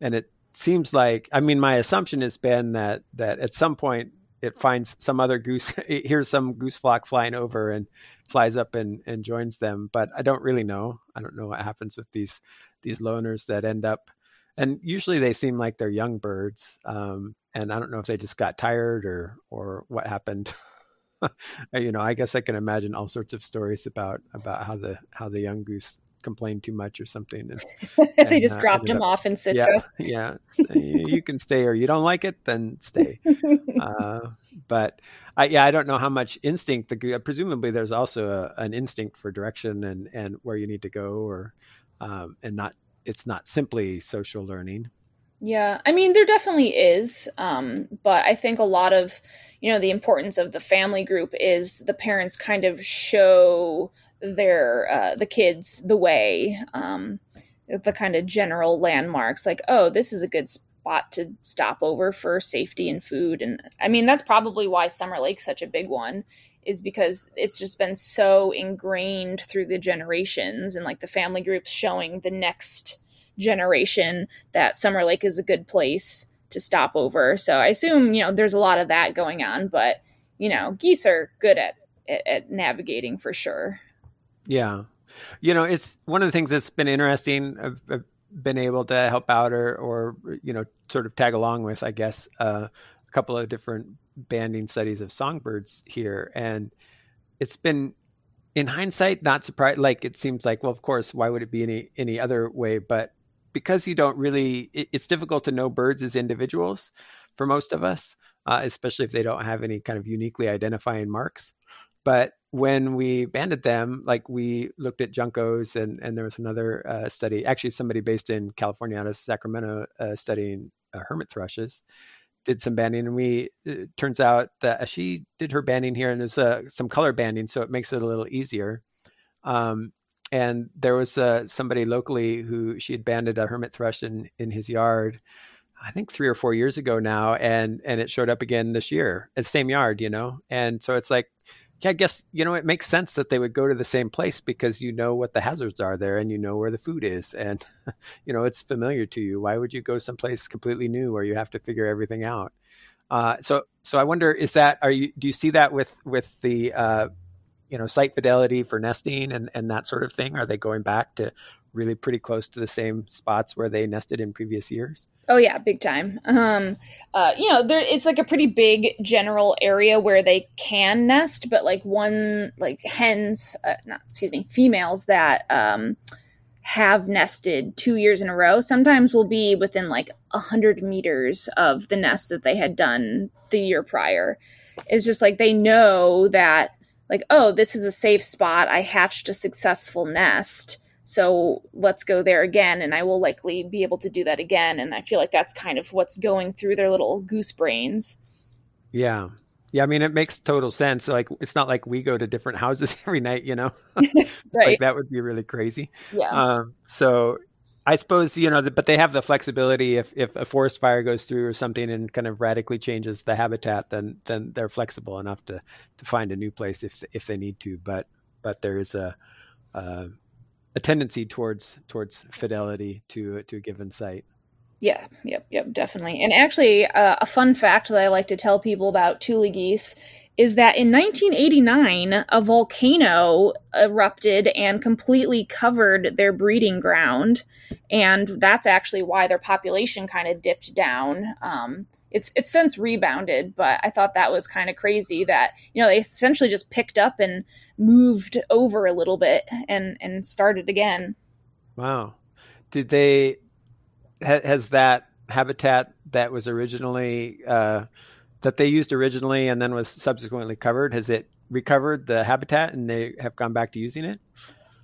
And it seems like i mean my assumption has been that that at some point it finds some other goose it hears some goose flock flying over and flies up and, and joins them. But i don't really know. I don't know what happens with these these loners that end up and usually they seem like they're young birds um, and i don't know if they just got tired or or what happened. You know i guess i can imagine all sorts of stories about about how the how the young goose complained too much or something. And, and they just uh, dropped him up, off in Sitka. Yeah, yeah. you can stay or you don't like it, then stay. uh, but I, yeah, I don't know how much instinct. The, presumably, there's also a, an instinct for direction and and where you need to go, or um, and not. It's not simply social learning. Yeah, I mean, there definitely is, um, but I think a lot of you know the importance of the family group is the parents kind of show their uh, the kids the way um, the kind of general landmarks like oh this is a good spot to stop over for safety and food. And i mean that's probably why summer lake's such a big one is because it's just been so ingrained through the generations and like the family groups showing the next generation that summer lake is a good place to stop over. So i assume you know there's a lot of that going on but you know geese are good at at, at navigating for sure yeah. You know, it's one of the things that's been interesting. I've, I've been able to help out or, or, you know, sort of tag along with, I guess, uh, a couple of different banding studies of songbirds here. And it's been, in hindsight, not surprised. Like, it seems like, well, of course, why would it be any, any other way? But because you don't really, it, it's difficult to know birds as individuals for most of us, uh, especially if they don't have any kind of uniquely identifying marks. But when we banded them, like we looked at juncos, and and there was another uh, study, actually somebody based in California out of Sacramento, uh, studying uh, hermit thrushes, did some banding, and we it turns out that she did her banding here, and there's uh, some color banding, so it makes it a little easier. Um, and there was uh, somebody locally who she had banded a hermit thrush in in his yard. I think three or four years ago now, and and it showed up again this year, the same yard, you know. And so it's like I guess you know it makes sense that they would go to the same place because you know what the hazards are there and you know where the food is and you know it's familiar to you. Why would you go someplace completely new where you have to figure everything out? Uh, so so I wonder is that are you do you see that with with the uh, you know site fidelity for nesting and and that sort of thing? Are they going back to really pretty close to the same spots where they nested in previous years? Oh yeah, big time. Um, uh, you know, there it's like a pretty big general area where they can nest, but like one like hens, uh, not excuse me, females that um, have nested two years in a row sometimes will be within like a hundred meters of the nest that they had done the year prior. it's just like they know that like oh this is a safe spot i hatched a successful nest so let's go there again and i will likely be able to do that again and i feel like that's kind of what's going through their little goose brains. Yeah. Yeah i mean it makes total sense. Like it's not like we go to different houses every night you know? Right. Like that would be really crazy. Yeah. Um, so I suppose you know, but they have the flexibility. If if a forest fire goes through or something and kind of radically changes the habitat, then then they're flexible enough to to find a new place if if they need to. But but there is a a, a tendency towards towards fidelity to to a given site. Yeah, yep, yep, definitely. And actually, uh, a fun fact that I like to tell people about Tule geese is that in 1989, a volcano erupted and completely covered their breeding ground. And that's actually why their population kind of dipped down. Um, it's, it's since rebounded, but I thought that was kind of crazy that, you know, they essentially just picked up and moved over a little bit and, and started again. Wow. Did they, has that habitat that was originally, uh, that they used originally and then was subsequently covered? Has it recovered the habitat and they have gone back to using it?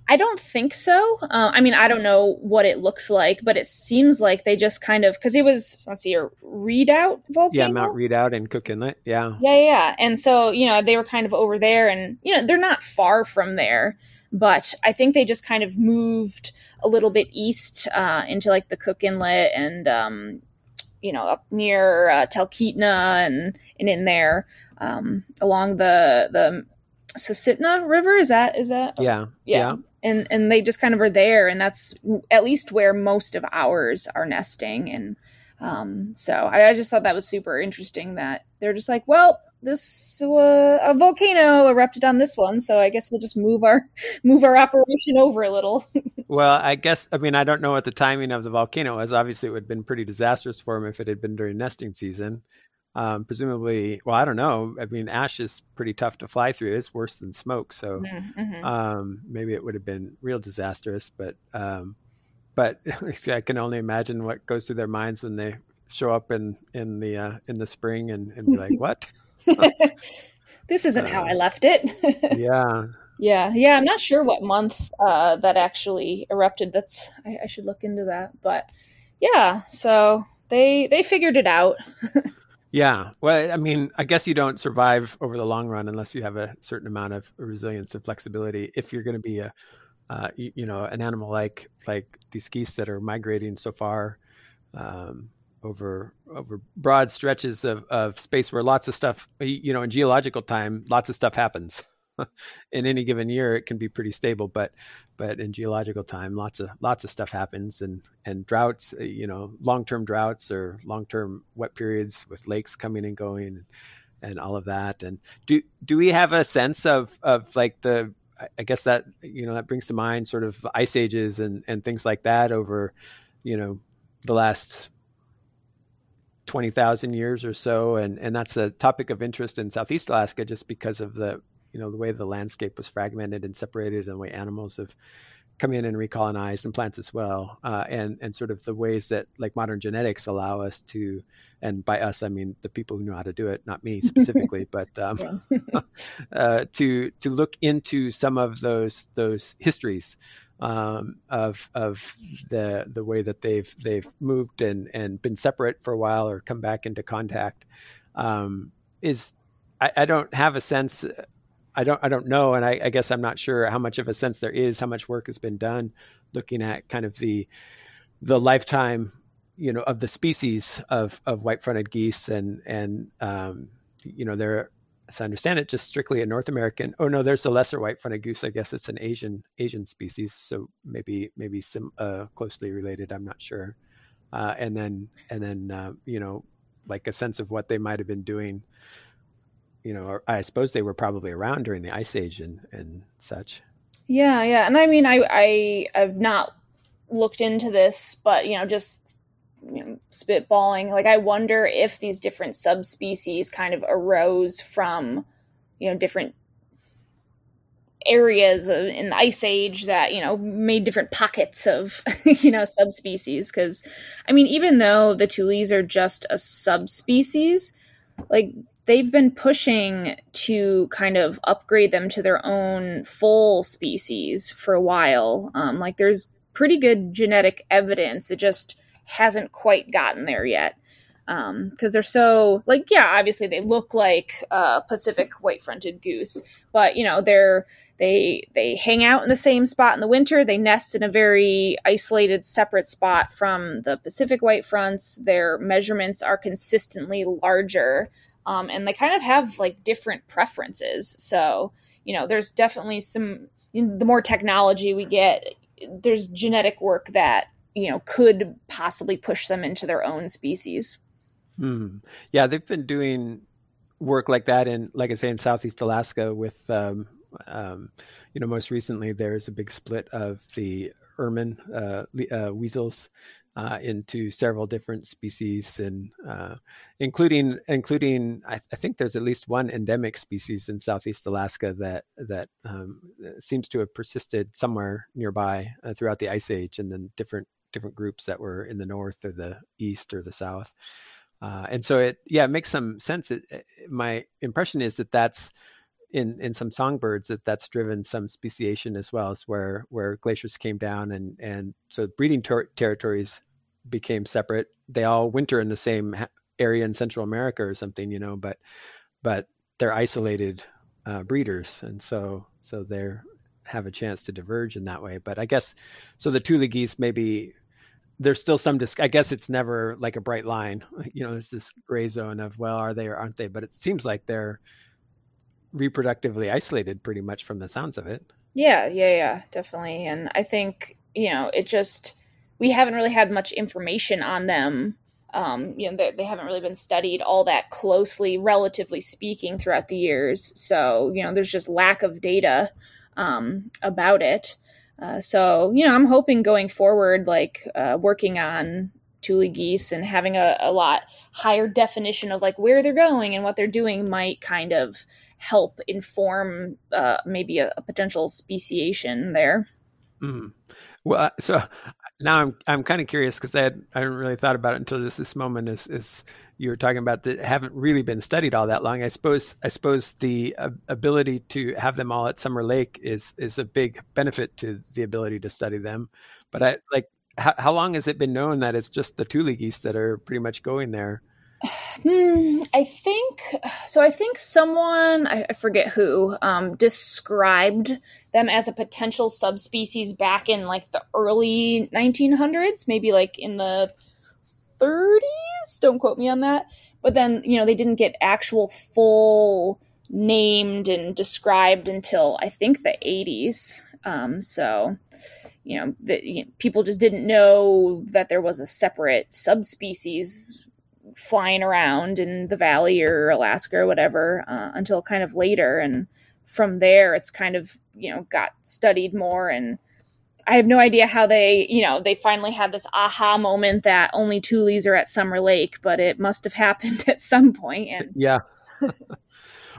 I don't think so. Uh, I mean, I don't know what it looks like, but it seems like they just kind of because it was let's see, a Redoubt volcano. Yeah, Mount Redoubt in Cook Inlet. Yeah, yeah, yeah. And so you know they were kind of over there, and you know they're not far from there, but I think they just kind of moved a little bit east uh, into like the Cook Inlet and um, you know, up near uh, Talkeetna and and in there um, along the the Susitna River. Is that is that? Yeah, yeah, yeah. And and they just kind of are there, and that's at least where most of ours are nesting. And um, so I, I just thought that was super interesting that they're just like, well, this uh, a volcano erupted on this one, so I guess we'll just move our move our operation over a little. well, I guess I mean I don't know what the timing of the volcano was. Obviously, it would have been pretty disastrous for them if it had been during nesting season. Um, presumably, well, I don't know. I mean, ash is pretty tough to fly through. It's worse than smoke, so mm-hmm. mm-hmm. um, maybe it would have been real disastrous. But um, but I can only imagine what goes through their minds when they show up in in the uh, in the spring and, and be like, "What? this isn't uh, how I left it." yeah, yeah, yeah. I'm not sure what month uh, that actually erupted. That's I, I should look into that. But yeah, so they they figured it out. Yeah. Well, I mean, I guess you don't survive over the long run unless you have a certain amount of resilience and flexibility. If you're going to be a uh, you, you, know, an animal like like these geese that are migrating so far, um, over over broad stretches of, of space where lots of stuff you know in geological time lots of stuff happens in any given year it can be pretty stable but but in geological time lots of lots of stuff happens and and droughts uh, you know long-term droughts or long-term wet periods with lakes coming and going and, and all of that and do do we have a sense of of like the I guess that you know that brings to mind sort of ice ages and and things like that over you know the last 20,000 years or so. And, and that's a topic of interest in Southeast Alaska just because of the, you know, the way the landscape was fragmented and separated and the way animals have come in and recolonized and plants as well. Uh, and, and sort of the ways that like modern genetics allow us to, and by us, I mean the people who know how to do it, not me specifically, but um, uh, to, to look into some of those, those histories um, of of the the way that they've they've moved and and been separate for a while or come back into contact um, is I, I, don't have a sense. I don't I don't know, and I, I, guess I'm not sure how much of a sense there is. How much work has been done looking at kind of the the lifetime you know of the species of of white fronted geese and and um, you know there as I understand it, just strictly a North American. Oh no, there's a lesser white-fronted goose. I guess it's an Asian Asian species, so maybe maybe some uh, closely related. I'm not sure. Uh, and then and then uh, you know, like a sense of what they might have been doing. You know, I suppose they were probably around during the Ice Age and and such. Yeah, yeah, and I mean, I I have not looked into this, but you know, just you know, spitballing like i wonder if these different subspecies kind of arose from you know different areas in the ice age that you know made different pockets of you know subspecies because i mean even though the tules are just a subspecies like they've been pushing to kind of upgrade them to their own full species for a while. Um, like there's pretty good genetic evidence. It just hasn't quite gotten there yet because um, they're so like yeah obviously they look like uh, pacific white-fronted goose but you know they're they they hang out in the same spot in the winter they nest in a very isolated separate spot from the pacific white fronts their measurements are consistently larger um, and they kind of have like different preferences so you know there's definitely some the more technology we get there's genetic work that you know could possibly push them into their own species Hmm. Yeah, they've been doing work like that in, like I say, in Southeast Alaska. With, um, um, you know, most recently there's a big split of the ermine uh, uh, weasels uh, into several different species, and uh, including including I, I, think there's at least one endemic species in Southeast Alaska that that um, seems to have persisted somewhere nearby uh, throughout the ice age, and then different different groups that were in the north or the east or the south. Uh, and so it, yeah, it makes some sense. It, my impression is that that's in in some songbirds that that's driven some speciation as well as where where glaciers came down and and so breeding ter- territories became separate. They all winter in the same area in Central America or something, you know, but but they're isolated uh, breeders, and so so they have a chance to diverge in that way. But I guess so. The Tule geese maybe there's still some i guess it's never like a bright line you know there's this gray zone of well are they or aren't they but it seems like they're reproductively isolated pretty much from the sounds of it. Yeah yeah yeah definitely. And i think you know it just we haven't really had much information on them. Um, you know they, they haven't really been studied all that closely relatively speaking throughout the years. So you know there's just lack of data um, about it. Uh, so, you know, I'm hoping going forward, like uh, working on Tule geese and having a, a lot higher definition of like where they're going and what they're doing might kind of help inform uh, maybe a, a, potential speciation there. Mm. Well, uh, so now I'm I'm kind of curious because I, I hadn't really thought about it until this this moment is is you were talking about that haven't really been studied all that long. I suppose I suppose the uh, ability to have them all at Summer Lake is is a big benefit to the ability to study them. But I like how, how long has it been known that it's just the Tule geese that are pretty much going there? Hmm, I think so. I think someone I, I forget who um, described them as a potential subspecies back in like the early 1900s, maybe like in the 30s. Don't quote me on that. But then, you know, they didn't get actual full named and described until I think the 80s. Um, so, you know, the, you know, people just didn't know that there was a separate subspecies flying around in the valley or Alaska or whatever uh, until kind of later. And from there, it's kind of, you know, got studied more and I have no idea how they, you know, they finally had this aha moment that only Tules are at Summer Lake, but it must have happened at some point. And yeah,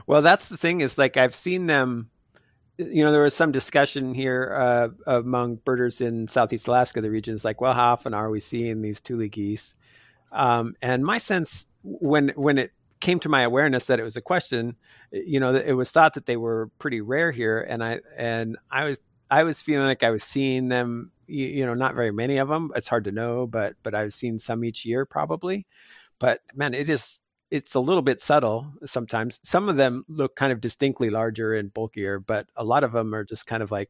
well, that's the thing is like I've seen them. You know, there was some discussion here uh, among birders in Southeast Alaska. The region is like, well, how often are we seeing these Tule geese? Um, and my sense when when it came to my awareness that it was a question, you know, it was thought that they were pretty rare here, and I and I was I was feeling like I was seeing them. You, you know, not very many of them. It's hard to know, but but I've seen some each year probably. But man, it is it's a little bit subtle sometimes. Some of them look kind of distinctly larger and bulkier, but a lot of them are just kind of like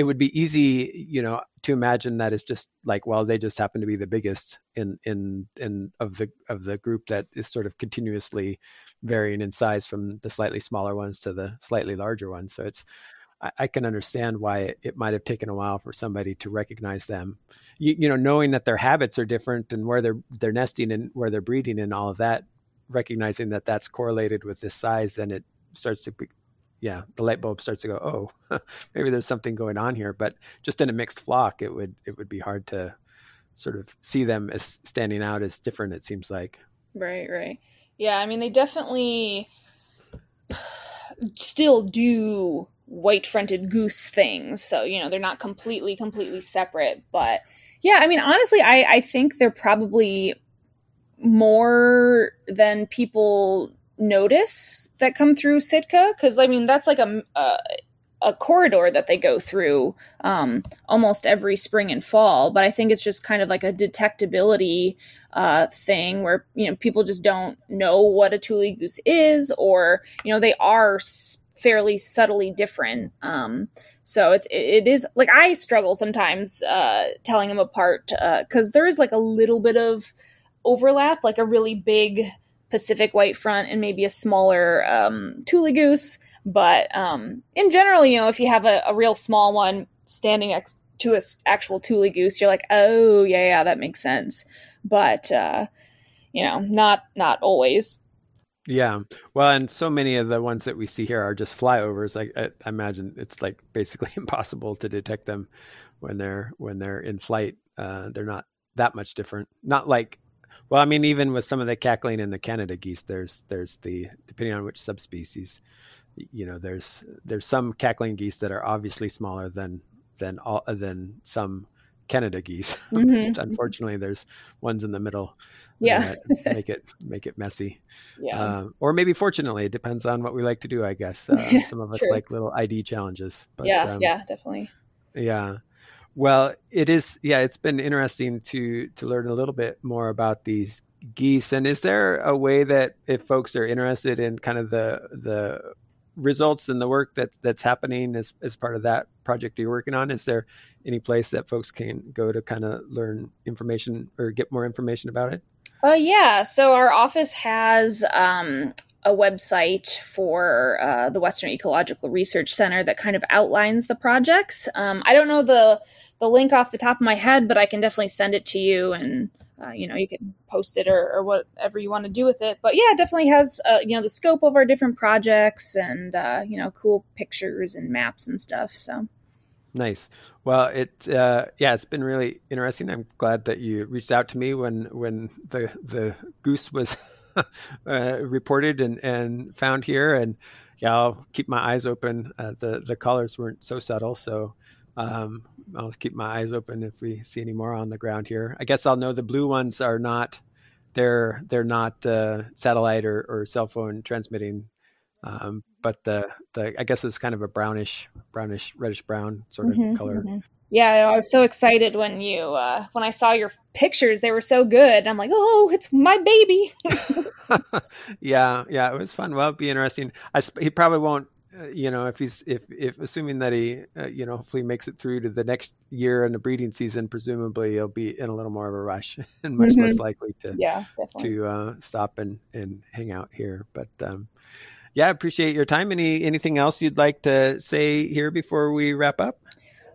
it would be easy, you know, to imagine that it's just like, well, they just happen to be the biggest in in in of the of the group that is sort of continuously varying in size from the slightly smaller ones to the slightly larger ones. So it's I, can understand why it, it, might have taken a while for somebody to recognize them. You, you know, knowing that their habits are different and where they're they're nesting and where they're breeding and all of that, recognizing that that's correlated with this size, then it starts to yeah, the light bulb starts to go, oh, maybe there's something going on here. But just in a mixed flock, it would it would be hard to sort of see them as standing out as different. It seems like. Right. Right. Yeah. I mean, they definitely still do white fronted goose things. So, you know, they're not completely, completely separate. But yeah, I mean, honestly, I, I think they're probably more than people notice that come through Sitka because I mean that's like a, a, a corridor that they go through um, almost every spring and fall. But I think it's just kind of like a detectability uh, thing where you know people just don't know what a tule goose is, or you know they are fairly subtly different. Um, so it's it is like I struggle sometimes uh, telling them apart because uh, there is like a little bit of overlap, like a really big Pacific white front and maybe a smaller um, Tule goose. But um, in general, you know, if you have a, a real small one standing next to a actual Tule goose, you're like, oh yeah, yeah, that makes sense. But uh, you know, not not always. Yeah. Well, and so many of the ones that we see here are just flyovers. I, I, imagine it's like basically impossible to detect them when they're when they're in flight. Uh, they're not that much different. Not like well, I mean, even with some of the cackling and the Canada geese, there's there's the depending on which subspecies, you know, there's there's some cackling geese that are obviously smaller than than all than some Canada geese. Mm-hmm. Unfortunately, there's ones in the middle. Yeah, make it make it messy. Yeah, uh, or maybe fortunately, it depends on what we like to do. I guess uh, some of us like little ID challenges. But, yeah, um, yeah, definitely. Yeah. Well, it is. Yeah, it's been interesting to to learn a little bit more about these geese. And is there a way that if folks are interested in kind of the the results and the work that that's happening as as part of that project you're working on, is there any place that folks can go to kind of learn information or get more information about it? Uh, yeah. So our office has um, a website for uh, the Western Ecological Research Center that kind of outlines the projects. Um, I don't know the the link off the top of my head, but I can definitely send it to you, and uh, you know you can post it or, or, whatever you want to do with it. But yeah, it definitely has uh, you know the scope of our different projects and uh, you know cool pictures and maps and stuff. So nice. Well, it uh, yeah, it's been really interesting. I'm glad that you reached out to me when when the the goose was. uh, reported and, and found here. And yeah, I'll keep my eyes open. Uh, the the colors weren't so subtle, so um, I'll keep my eyes open if we see any more on the ground here. I guess I'll know the blue ones are not they're they're not uh, satellite or, or cell phone transmitting, um, but the the I guess it's kind of a brownish brownish reddish brown sort of mm-hmm, color. Mm-hmm. Yeah i was so excited when you uh when i saw your pictures they were so good. I'm like oh it's my baby. Yeah yeah it was fun. Well it'd be interesting. I he probably won't uh, you know if he's if if assuming that he uh, you know hopefully makes it through to the next year in the breeding season presumably he'll be in a little more of a rush and much mm-hmm. less likely to yeah to uh stop and and hang out here. But um yeah, I appreciate your time. Any anything else you'd like to say here before we wrap up?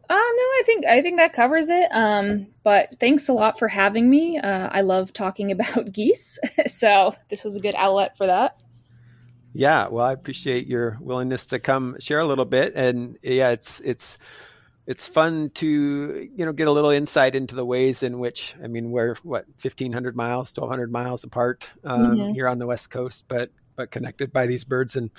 Uh, no, I think I think that covers it. Um, but thanks a lot for having me. Uh, I love talking about geese, so this was a good outlet for that. Yeah, well, I appreciate your willingness to come share a little bit, and yeah, it's it's it's fun to you know get a little insight into the ways in which I mean we're what fifteen hundred miles, twelve hundred miles apart um, mm-hmm. here on the west coast, but but connected by these birds. And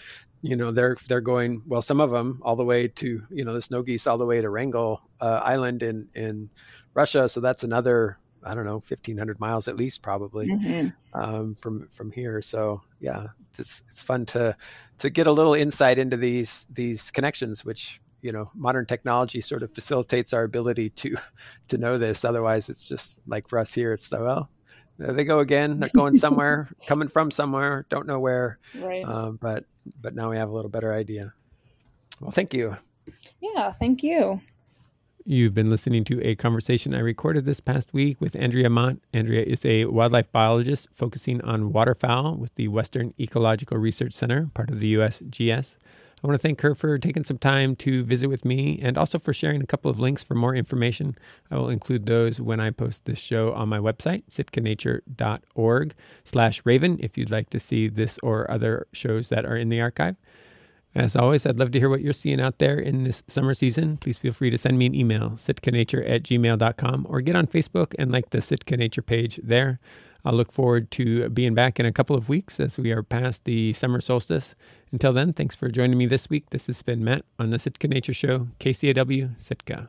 you know they're they're going well some of them all the way to you know the snow geese all the way to Wrangel uh, Island in in Russia. So that's another I don't know 1500 miles at least probably mm-hmm. um, from from here. So yeah it's it's fun to to get a little insight into these these connections which you know modern technology sort of facilitates our ability to to know this. Otherwise it's just like for us here it's well there they go again. They're going somewhere, coming from somewhere, don't know where. Right. Um, but but now we have a little better idea. Well, thank you. Yeah, thank you. You've been listening to a conversation I recorded this past week with Andrea Mott. Andrea is a wildlife biologist focusing on waterfowl with the Western Ecological Research Center, part of the USGS. I want to thank her for taking some time to visit with me and also for sharing a couple of links for more information. I will include those when I post this show on my website, sitkanature.org slash raven, if you'd like to see this or other shows that are in the archive. As always, I'd love to hear what you're seeing out there in this summer season. Please feel free to send me an email, sitkanature at gmail.com, or get on Facebook and like the Sitka Nature page there. I'll look forward to being back in a couple of weeks as we are past the summer solstice. Until then, thanks for joining me this week. This has been Matt on the Sitka Nature Show, KCAW Sitka.